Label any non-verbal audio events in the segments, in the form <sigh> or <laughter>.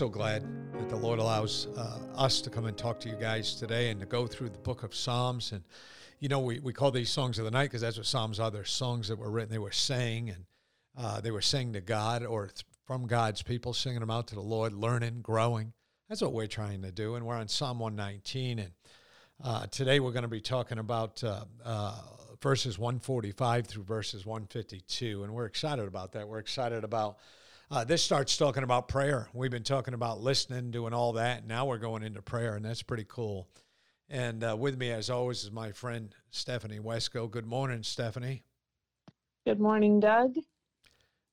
So glad that the Lord allows uh, us to come and talk to you guys today and to go through the book of Psalms. And, you know, we, we call these songs of the night because that's what Psalms are. They're songs that were written, they were saying, and uh, they were saying to God or th- from God's people, singing them out to the Lord, learning, growing. That's what we're trying to do. And we're on Psalm 119. And uh, today we're going to be talking about uh, uh, verses 145 through verses 152. And we're excited about that. We're excited about uh, this starts talking about prayer. We've been talking about listening, doing all that. Now we're going into prayer, and that's pretty cool. And uh, with me, as always, is my friend Stephanie Wesco. Good morning, Stephanie. Good morning, Doug.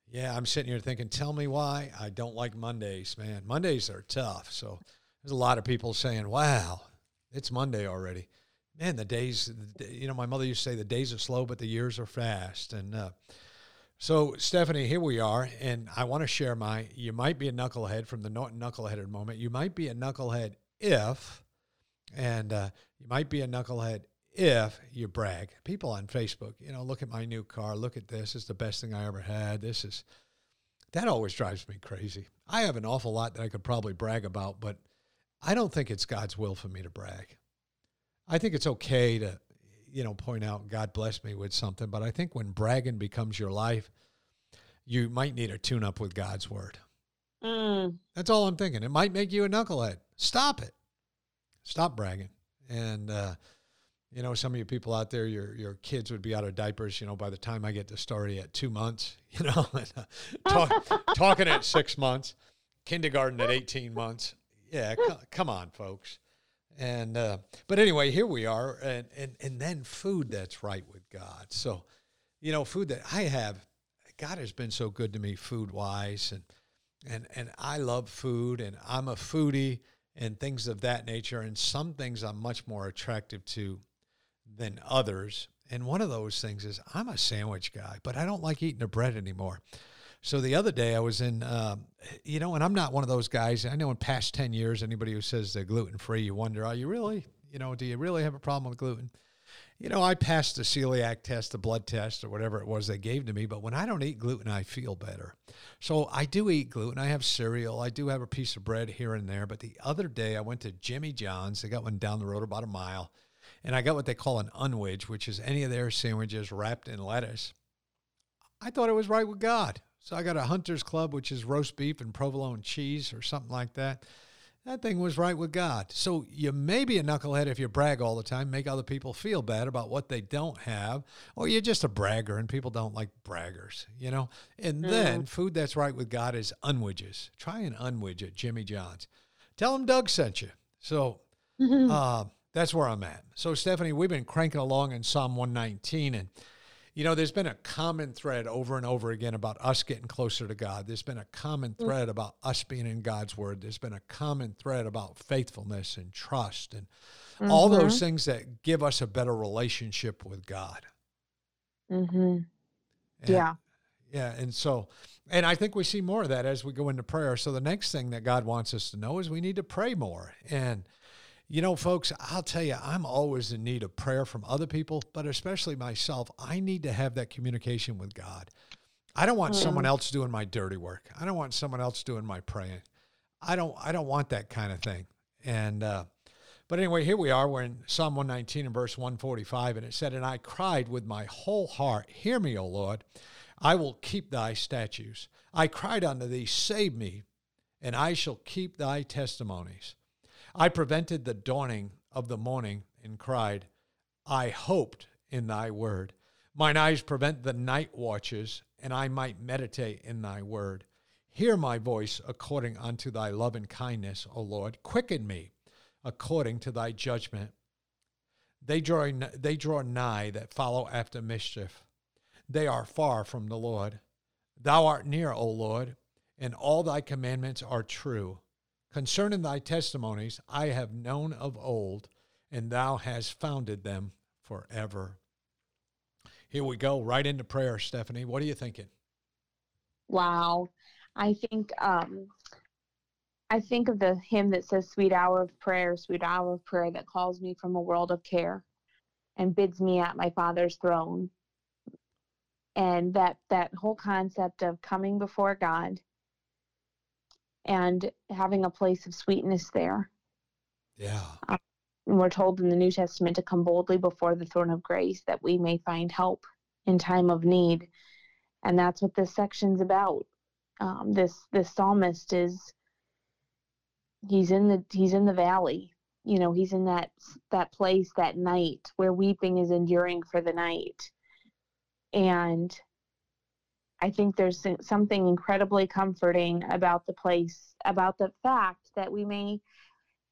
Yeah, I'm sitting here thinking, tell me why I don't like Mondays, man. Mondays are tough. So there's a lot of people saying, wow, it's Monday already man, the days, you know, my mother used to say the days are slow, but the years are fast. And uh, so, Stephanie, here we are, and I want to share my. You might be a knucklehead from the knuckleheaded moment. You might be a knucklehead if, and uh, you might be a knucklehead if you brag. People on Facebook, you know, look at my new car. Look at this. It's the best thing I ever had. This is. That always drives me crazy. I have an awful lot that I could probably brag about, but I don't think it's God's will for me to brag. I think it's okay to, you know, point out God bless me with something, but I think when bragging becomes your life, you might need a tune up with God's word. Mm. That's all I'm thinking. It might make you a knucklehead. Stop it. Stop bragging. And, uh, you know, some of you people out there, your your kids would be out of diapers. You know, by the time I get the story at two months, <laughs> you know, talk, <laughs> talking at six months, kindergarten at eighteen months. Yeah, c- come on, folks. And uh, but anyway, here we are, and, and and then food that's right with God. So, you know, food that I have, God has been so good to me food wise, and and and I love food, and I'm a foodie, and things of that nature. And some things I'm much more attractive to than others. And one of those things is I'm a sandwich guy, but I don't like eating the bread anymore. So the other day I was in, um, you know, and I'm not one of those guys. I know in past 10 years, anybody who says they're gluten free, you wonder, are you really, you know, do you really have a problem with gluten? You know, I passed the celiac test, the blood test, or whatever it was they gave to me. But when I don't eat gluten, I feel better. So I do eat gluten. I have cereal. I do have a piece of bread here and there. But the other day I went to Jimmy John's. They got one down the road about a mile. And I got what they call an Unwich, which is any of their sandwiches wrapped in lettuce. I thought it was right with God. So I got a Hunter's Club, which is roast beef and provolone cheese or something like that. That thing was right with God. So you may be a knucklehead if you brag all the time, make other people feel bad about what they don't have, or you're just a bragger and people don't like braggers, you know? And mm. then food that's right with God is Unwiches. Try an Unwich at Jimmy John's. Tell them Doug sent you. So uh, that's where I'm at. So, Stephanie, we've been cranking along in Psalm 119 and you know, there's been a common thread over and over again about us getting closer to God. There's been a common mm. thread about us being in God's word. There's been a common thread about faithfulness and trust and mm-hmm. all those things that give us a better relationship with God. Mm-hmm. And, yeah. Yeah. And so, and I think we see more of that as we go into prayer. So the next thing that God wants us to know is we need to pray more. And, you know, folks, I'll tell you, I'm always in need of prayer from other people, but especially myself. I need to have that communication with God. I don't want mm. someone else doing my dirty work. I don't want someone else doing my praying. I don't. I don't want that kind of thing. And uh, but anyway, here we are. We're in Psalm 119 and verse 145, and it said, "And I cried with my whole heart, Hear me, O Lord. I will keep Thy statutes. I cried unto Thee, Save me, and I shall keep Thy testimonies." I prevented the dawning of the morning and cried, I hoped in thy word. Mine eyes prevent the night watches, and I might meditate in thy word. Hear my voice according unto thy love and kindness, O Lord. Quicken me according to thy judgment. They draw, they draw nigh that follow after mischief. They are far from the Lord. Thou art near, O Lord, and all thy commandments are true. Concerning thy testimonies, I have known of old, and thou hast founded them forever. Here we go, right into prayer, Stephanie. What are you thinking? Wow. I think um, I think of the hymn that says, Sweet hour of prayer, sweet hour of prayer that calls me from a world of care and bids me at my Father's throne. And that, that whole concept of coming before God and having a place of sweetness there. Yeah. Um, we're told in the New Testament to come boldly before the throne of grace that we may find help in time of need. And that's what this section's about. Um, this this psalmist is he's in the he's in the valley you know he's in that that place that night where weeping is enduring for the night and i think there's something incredibly comforting about the place about the fact that we may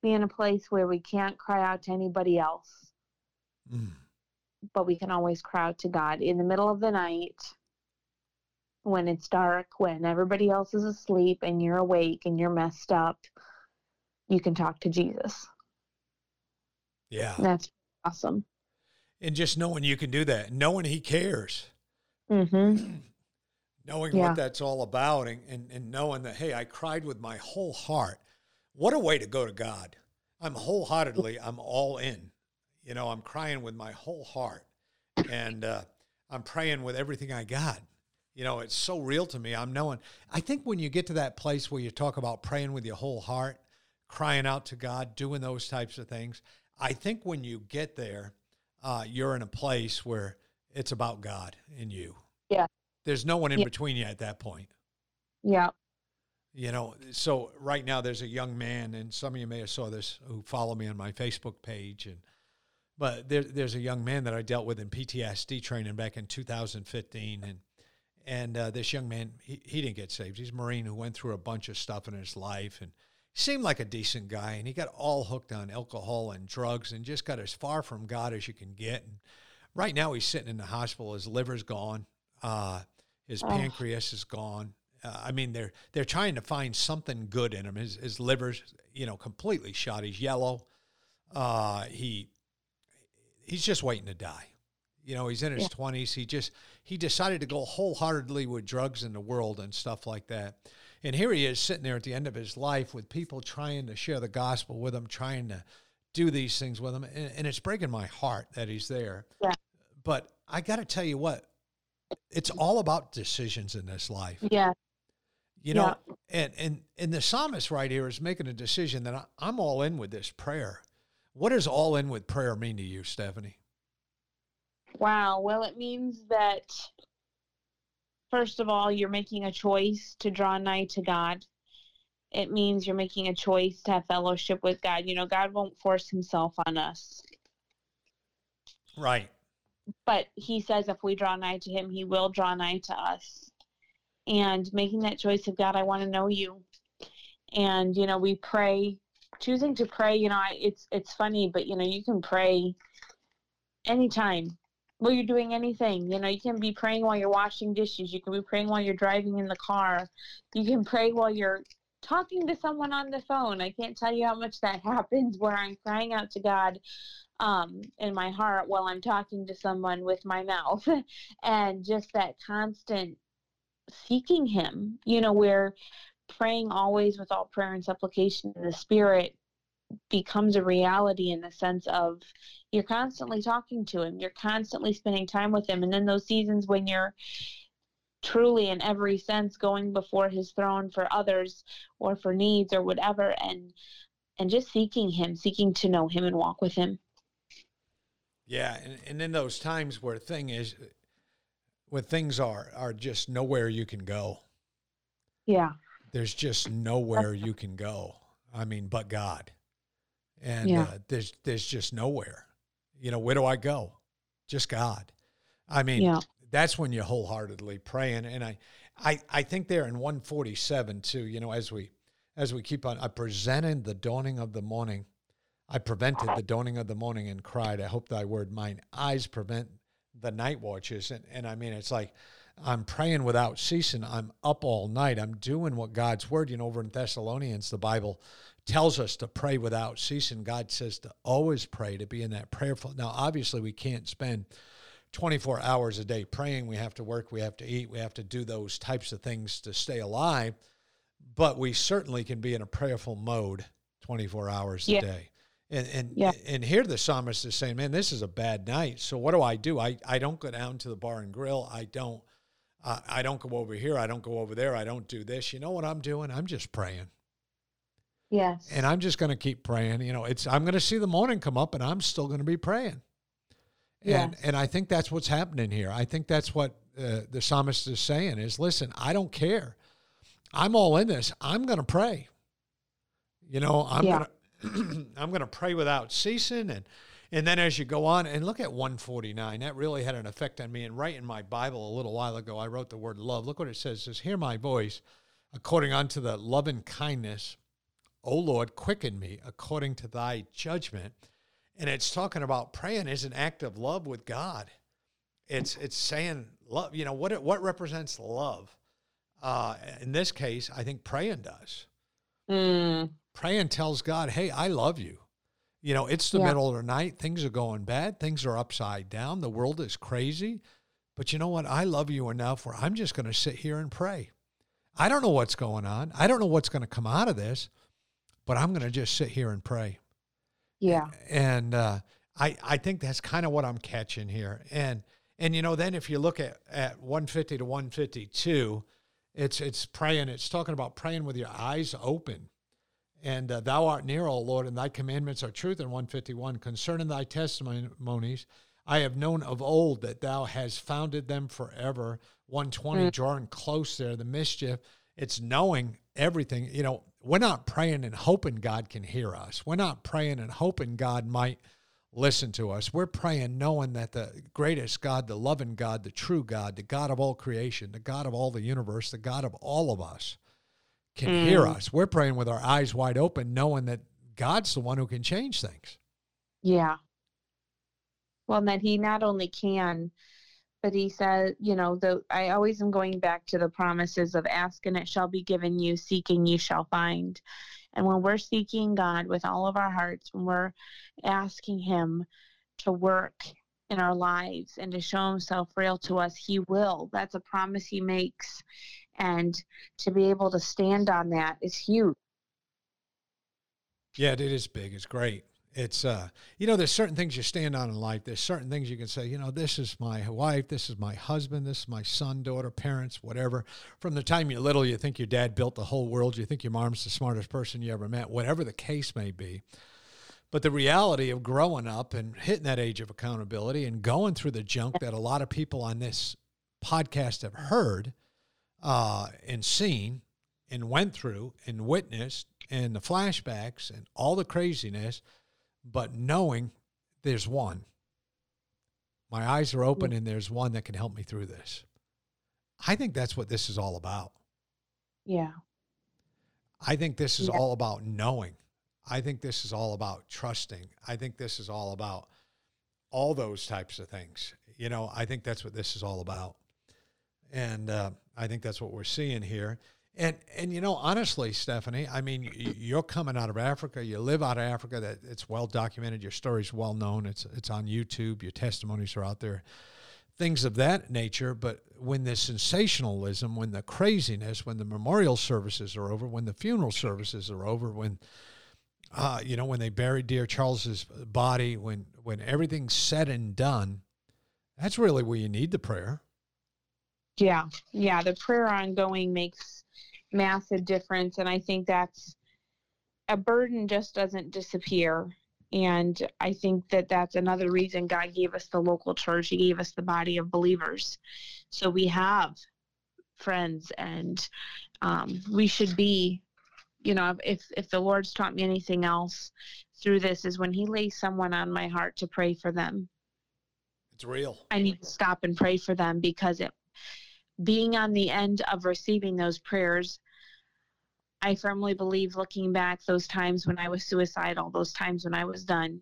be in a place where we can't cry out to anybody else mm. but we can always cry out to god in the middle of the night when it's dark when everybody else is asleep and you're awake and you're messed up you can talk to Jesus. Yeah. That's awesome. And just knowing you can do that, knowing he cares. Mm-hmm. <clears throat> knowing yeah. what that's all about and, and, and knowing that, hey, I cried with my whole heart. What a way to go to God. I'm wholeheartedly, I'm all in. You know, I'm crying with my whole heart. And uh, I'm praying with everything I got. You know, it's so real to me. I'm knowing. I think when you get to that place where you talk about praying with your whole heart, crying out to God, doing those types of things. I think when you get there, uh, you're in a place where it's about God and you. Yeah. There's no one in yeah. between you at that point. Yeah. You know, so right now there's a young man, and some of you may have saw this who follow me on my Facebook page, and but there, there's a young man that I dealt with in PTSD training back in 2015, and and uh, this young man he, he didn't get saved. He's a Marine who went through a bunch of stuff in his life, and seemed like a decent guy, and he got all hooked on alcohol and drugs and just got as far from God as you can get. And right now, he's sitting in the hospital. His liver's gone. Uh, his oh. pancreas is gone. Uh, I mean, they're they're trying to find something good in him. His his liver's you know completely shot. He's yellow. Uh, he he's just waiting to die. You know, he's in his twenties. Yeah. He just he decided to go wholeheartedly with drugs in the world and stuff like that. And here he is sitting there at the end of his life with people trying to share the gospel with him, trying to do these things with him. And, and it's breaking my heart that he's there. Yeah. But I got to tell you what, it's all about decisions in this life. Yeah. You know, yeah. and, and, and the psalmist right here is making a decision that I, I'm all in with this prayer. What does all in with prayer mean to you, Stephanie? Wow. Well, it means that first of all, you're making a choice to draw nigh to God. It means you're making a choice to have fellowship with God. You know, God won't force himself on us. Right. But he says if we draw nigh to him, he will draw nigh to us. And making that choice of God, I want to know you. And, you know, we pray, choosing to pray, you know, it's it's funny, but you know, you can pray anytime while you're doing anything. You know, you can be praying while you're washing dishes. You can be praying while you're driving in the car. You can pray while you're talking to someone on the phone. I can't tell you how much that <laughs> happens where I'm crying out to God um, in my heart while I'm talking to someone with my mouth. <laughs> and just that constant seeking Him, you know, where praying always with all prayer and supplication in the Spirit becomes a reality in the sense of you're constantly talking to him, you're constantly spending time with him. And then those seasons when you're truly in every sense going before his throne for others or for needs or whatever and and just seeking him, seeking to know him and walk with him. Yeah, and, and in those times where thing is where things are are just nowhere you can go. Yeah. There's just nowhere you can go. I mean, but God and yeah. uh, there's there's just nowhere. You know, where do I go? Just God. I mean, yeah. That's when you're wholeheartedly praying. And I, I, I think there in 147 too. You know, as we as we keep on, I presented the dawning of the morning. I prevented the dawning of the morning and cried, I hope thy word, mine eyes prevent the night watches. And, and I mean, it's like, I'm praying without ceasing. I'm up all night. I'm doing what God's word, you know, over in Thessalonians, the Bible tells us to pray without ceasing. God says to always pray, to be in that prayerful. Now, obviously, we can't spend 24 hours a day praying. We have to work, we have to eat, we have to do those types of things to stay alive. But we certainly can be in a prayerful mode 24 hours yeah. a day. And and yeah. and here the psalmist is saying, "Man, this is a bad night. So what do I do? I, I don't go down to the bar and grill. I don't uh, I don't go over here. I don't go over there. I don't do this. You know what I'm doing? I'm just praying. Yes. And I'm just going to keep praying. You know, it's I'm going to see the morning come up, and I'm still going to be praying. And yes. and I think that's what's happening here. I think that's what uh, the psalmist is saying is, listen, I don't care. I'm all in this. I'm going to pray. You know, I'm yeah. going to <clears throat> I'm going to pray without ceasing and and then as you go on and look at 149, that really had an effect on me. And right in my Bible a little while ago, I wrote the word love. Look what it says. It says, Hear my voice according unto the love and kindness O Lord, quicken me according to thy judgment. And it's talking about praying is an act of love with God. It's it's saying love, you know, what what represents love? Uh, in this case, I think praying does. Mm. Praying tells God, hey, I love you. You know, it's the yeah. middle of the night. Things are going bad. Things are upside down. The world is crazy. But you know what? I love you enough where I'm just going to sit here and pray. I don't know what's going on. I don't know what's going to come out of this but I'm going to just sit here and pray. Yeah. And uh, I I think that's kind of what I'm catching here. And and you know then if you look at at 150 to 152, it's it's praying. It's talking about praying with your eyes open. And uh, thou art near, O Lord, and thy commandments are truth. In 151, concerning thy testimonies, I have known of old that thou hast founded them forever. 120, mm. drawing close there, the mischief. It's knowing everything. You know, we're not praying and hoping God can hear us. We're not praying and hoping God might listen to us. We're praying knowing that the greatest God, the loving God, the true God, the God of all creation, the God of all the universe, the God of all of us can mm. hear us. We're praying with our eyes wide open, knowing that God's the one who can change things. Yeah. Well, and that He not only can, but he said, you know, the I always am going back to the promises of ask and it shall be given you, seeking you shall find. And when we're seeking God with all of our hearts, when we're asking him to work in our lives and to show himself real to us, he will. That's a promise he makes. And to be able to stand on that is huge. Yeah, it is big. It's great it's uh you know there's certain things you stand on in life. There's certain things you can say you know this is my wife this is my husband this is my son daughter parents whatever. From the time you're little you think your dad built the whole world. You think your mom's the smartest person you ever met whatever the case may be. But the reality of growing up and hitting that age of accountability and going through the junk that a lot of people on this podcast have heard uh, and seen and went through and witnessed and the flashbacks and all the craziness but knowing there's one. My eyes are open and there's one that can help me through this. I think that's what this is all about. Yeah. I think this is yeah. all about knowing. I think this is all about trusting. I think this is all about all those types of things. You know, I think that's what this is all about. And uh, I think that's what we're seeing here. And and you know honestly, Stephanie, I mean, you're coming out of Africa. You live out of Africa. That it's well documented. Your story's well known. It's it's on YouTube. Your testimonies are out there. Things of that nature. But when the sensationalism, when the craziness, when the memorial services are over, when the funeral services are over, when uh, you know when they buried dear Charles's body, when when everything's said and done, that's really where you need the prayer. Yeah, yeah. The prayer ongoing makes massive difference. And I think that's a burden just doesn't disappear. And I think that that's another reason God gave us the local church. He gave us the body of believers. So we have friends and um, we should be, you know, if, if the Lord's taught me anything else through this is when he lays someone on my heart to pray for them. It's real. I need to stop and pray for them because it being on the end of receiving those prayers I firmly believe looking back, those times when I was suicidal, those times when I was done,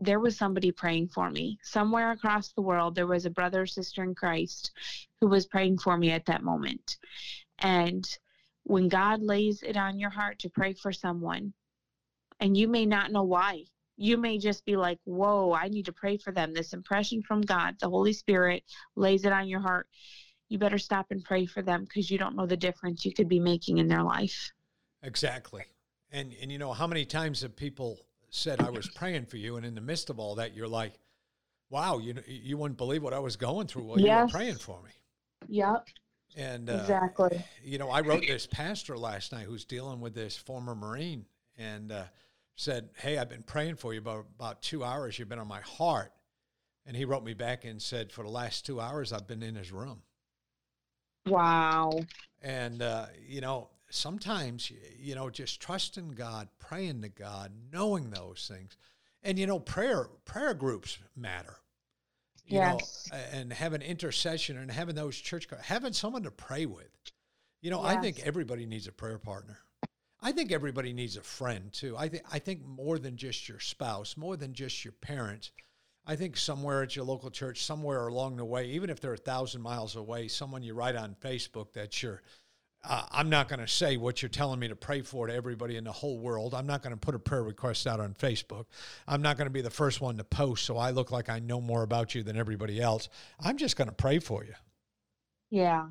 there was somebody praying for me. Somewhere across the world, there was a brother or sister in Christ who was praying for me at that moment. And when God lays it on your heart to pray for someone, and you may not know why, you may just be like, Whoa, I need to pray for them. This impression from God, the Holy Spirit lays it on your heart. You better stop and pray for them because you don't know the difference you could be making in their life. Exactly. And and you know how many times have people said I was praying for you, and in the midst of all that, you're like, "Wow, you you wouldn't believe what I was going through while yes. you were praying for me." Yep. And uh, exactly, you know, I wrote this pastor last night who's dealing with this former Marine, and uh, said, "Hey, I've been praying for you about about two hours. You've been on my heart." And he wrote me back and said, "For the last two hours, I've been in his room." Wow. And uh, you know, sometimes you know just trusting god praying to god knowing those things and you know prayer prayer groups matter you yes. know and having intercession and having those church having someone to pray with you know yes. i think everybody needs a prayer partner i think everybody needs a friend too i think i think more than just your spouse more than just your parents I think somewhere at your local church, somewhere along the way, even if they're a thousand miles away, someone you write on Facebook that's your uh, I'm not going to say what you're telling me to pray for to everybody in the whole world. I'm not going to put a prayer request out on Facebook. I'm not going to be the first one to post so I look like I know more about you than everybody else. I'm just going to pray for you. Yeah.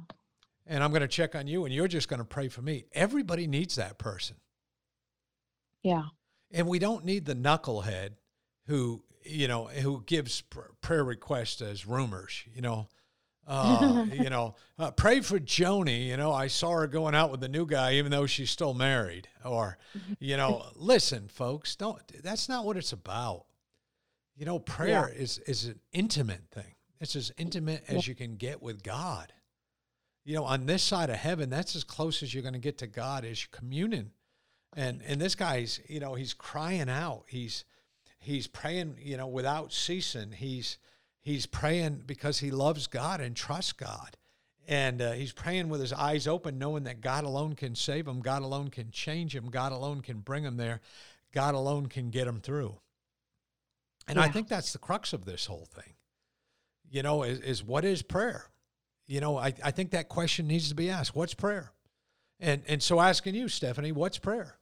And I'm going to check on you and you're just going to pray for me. Everybody needs that person. Yeah. And we don't need the knucklehead who, you know, who gives prayer requests as rumors, you know. Uh, <laughs> you know, uh, pray for Joni. You know, I saw her going out with the new guy, even though she's still married. Or, <laughs> you know, listen, folks, don't. That's not what it's about. You know, prayer yeah. is is an intimate thing. It's as intimate as you can get with God. You know, on this side of heaven, that's as close as you're going to get to God is communion. And and this guy's, you know, he's crying out. He's he's praying, you know, without ceasing. He's he's praying because he loves God and trusts God. And uh, he's praying with his eyes open, knowing that God alone can save him, God alone can change him, God alone can bring him there, God alone can get him through. And yeah. I think that's the crux of this whole thing. You know, is, is what is prayer? You know, I, I think that question needs to be asked. What's prayer? And and so asking you, Stephanie, what's prayer?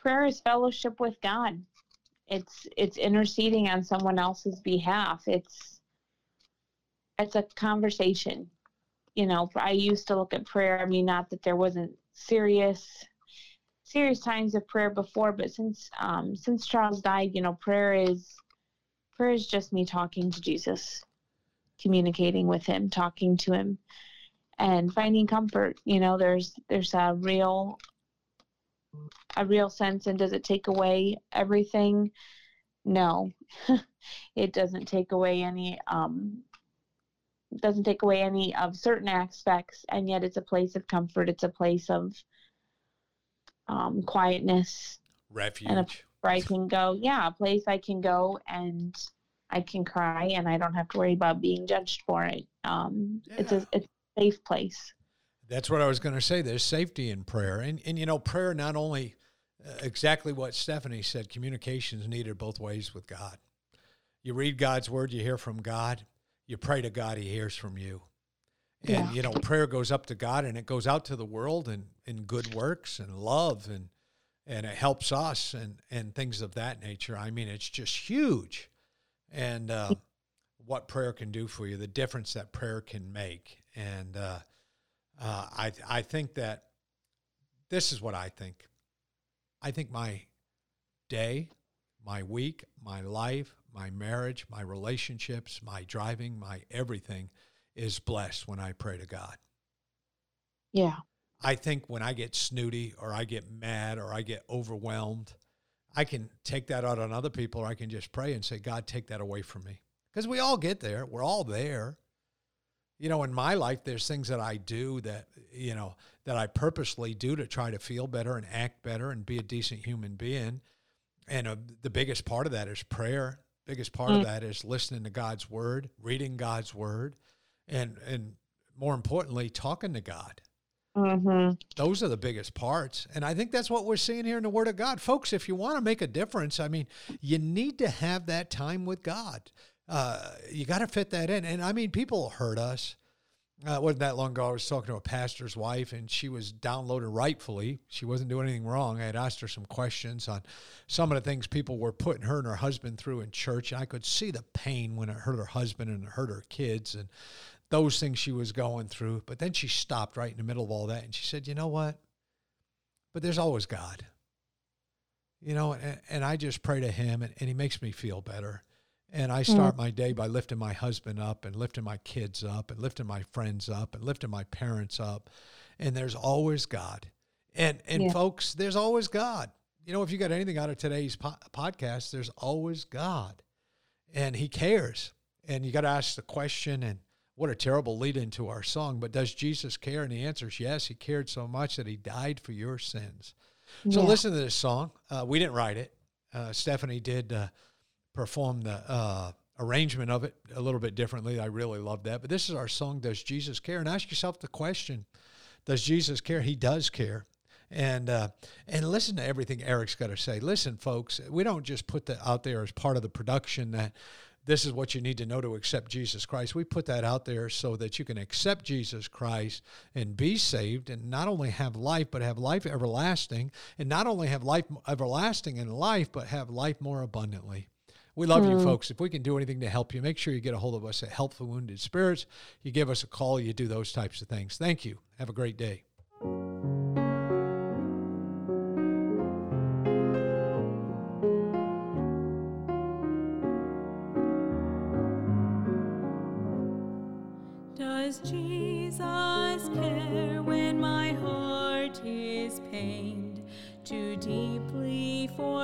Prayer is fellowship with God it's it's interceding on someone else's behalf it's it's a conversation you know i used to look at prayer i mean not that there wasn't serious serious times of prayer before but since um since charles died you know prayer is prayer is just me talking to jesus communicating with him talking to him and finding comfort you know there's there's a real a real sense and does it take away everything? No. <laughs> It doesn't take away any um doesn't take away any of certain aspects and yet it's a place of comfort it's a place of um quietness. Refuge. And a where i can go yeah a place i can go and i can cry and i don't have to worry about being judged for it um yeah. it's a it's a safe place that's what I was going to say. There's safety in prayer. And, and you know, prayer not only uh, exactly what Stephanie said, communication is needed both ways with God. You read God's word, you hear from God. You pray to God, He hears from you. And, yeah. you know, prayer goes up to God and it goes out to the world and in good works and love and, and it helps us and, and things of that nature. I mean, it's just huge. And uh, what prayer can do for you, the difference that prayer can make. And, uh, uh, I I think that this is what I think. I think my day, my week, my life, my marriage, my relationships, my driving, my everything is blessed when I pray to God. Yeah. I think when I get snooty or I get mad or I get overwhelmed, I can take that out on other people or I can just pray and say, God, take that away from me. Because we all get there. We're all there you know, in my life, there's things that I do that, you know, that I purposely do to try to feel better and act better and be a decent human being. And uh, the biggest part of that is prayer. Biggest part mm. of that is listening to God's word, reading God's word, and and more importantly, talking to God. Mm-hmm. Those are the biggest parts. And I think that's what we're seeing here in the Word of God. Folks, if you want to make a difference, I mean, you need to have that time with God. Uh, you got to fit that in. And I mean, people hurt us. Uh, it wasn't that long ago. I was talking to a pastor's wife, and she was downloaded rightfully. She wasn't doing anything wrong. I had asked her some questions on some of the things people were putting her and her husband through in church. And I could see the pain when it hurt her husband and it hurt her kids and those things she was going through. But then she stopped right in the middle of all that and she said, You know what? But there's always God. You know, and, and I just pray to Him, and, and He makes me feel better. And I start mm. my day by lifting my husband up and lifting my kids up and lifting my friends up and lifting my parents up. And there's always God. And and yeah. folks, there's always God. You know, if you got anything out of today's po- podcast, there's always God. And he cares. And you got to ask the question and what a terrible lead into our song, but does Jesus care? And the answer is yes. He cared so much that he died for your sins. So yeah. listen to this song. Uh, we didn't write it. Uh, Stephanie did uh, perform the uh, arrangement of it a little bit differently. I really love that. But this is our song, Does Jesus Care? And ask yourself the question Does Jesus care? He does care. And uh, and listen to everything Eric's got to say. Listen, folks, we don't just put that out there as part of the production that this is what you need to know to accept Jesus Christ. We put that out there so that you can accept Jesus Christ and be saved and not only have life, but have life everlasting. And not only have life everlasting in life, but have life more abundantly. We love mm. you, hmm. folks. If we can do anything to help you, make sure you get a hold of us at Help the Wounded Spirits. You give us a call, you do those types of things. Thank you. Have a great day.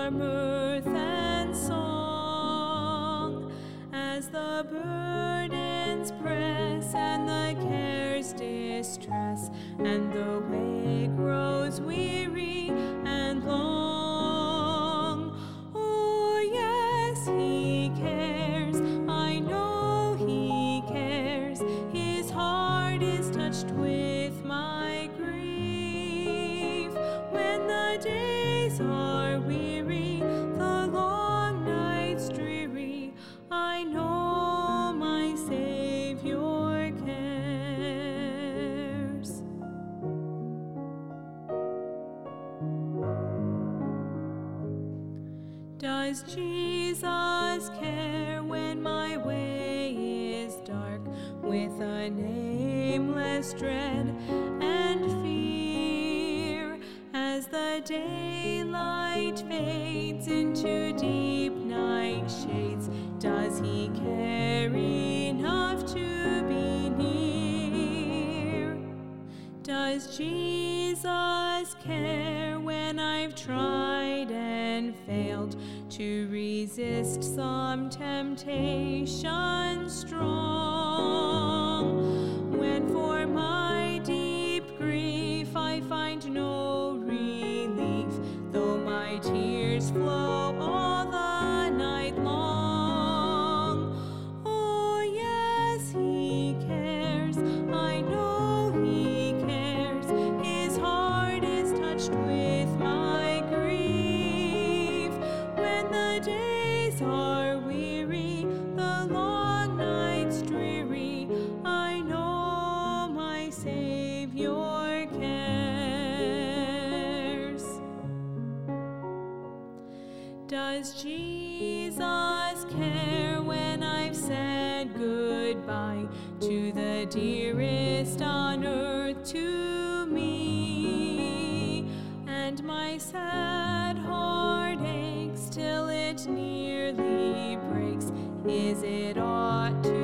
And song? as the burdens press and the cares distress, and the way grows weary and long. Oh, yes, He cares. I know He cares. His heart is touched with my grief when the days are Jesus care when I've tried and failed? to resist some temptation strong. When for my deep grief I find no relief, though my tears flow to me? And my sad heart aches till it nearly breaks. Is it aught to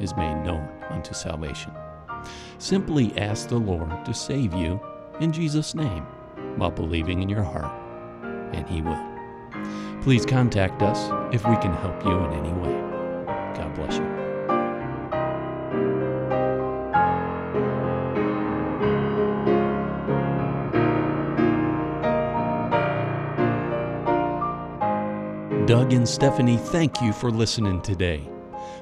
is made known unto salvation. Simply ask the Lord to save you in Jesus' name while believing in your heart, and He will. Please contact us if we can help you in any way. God bless you. Doug and Stephanie, thank you for listening today.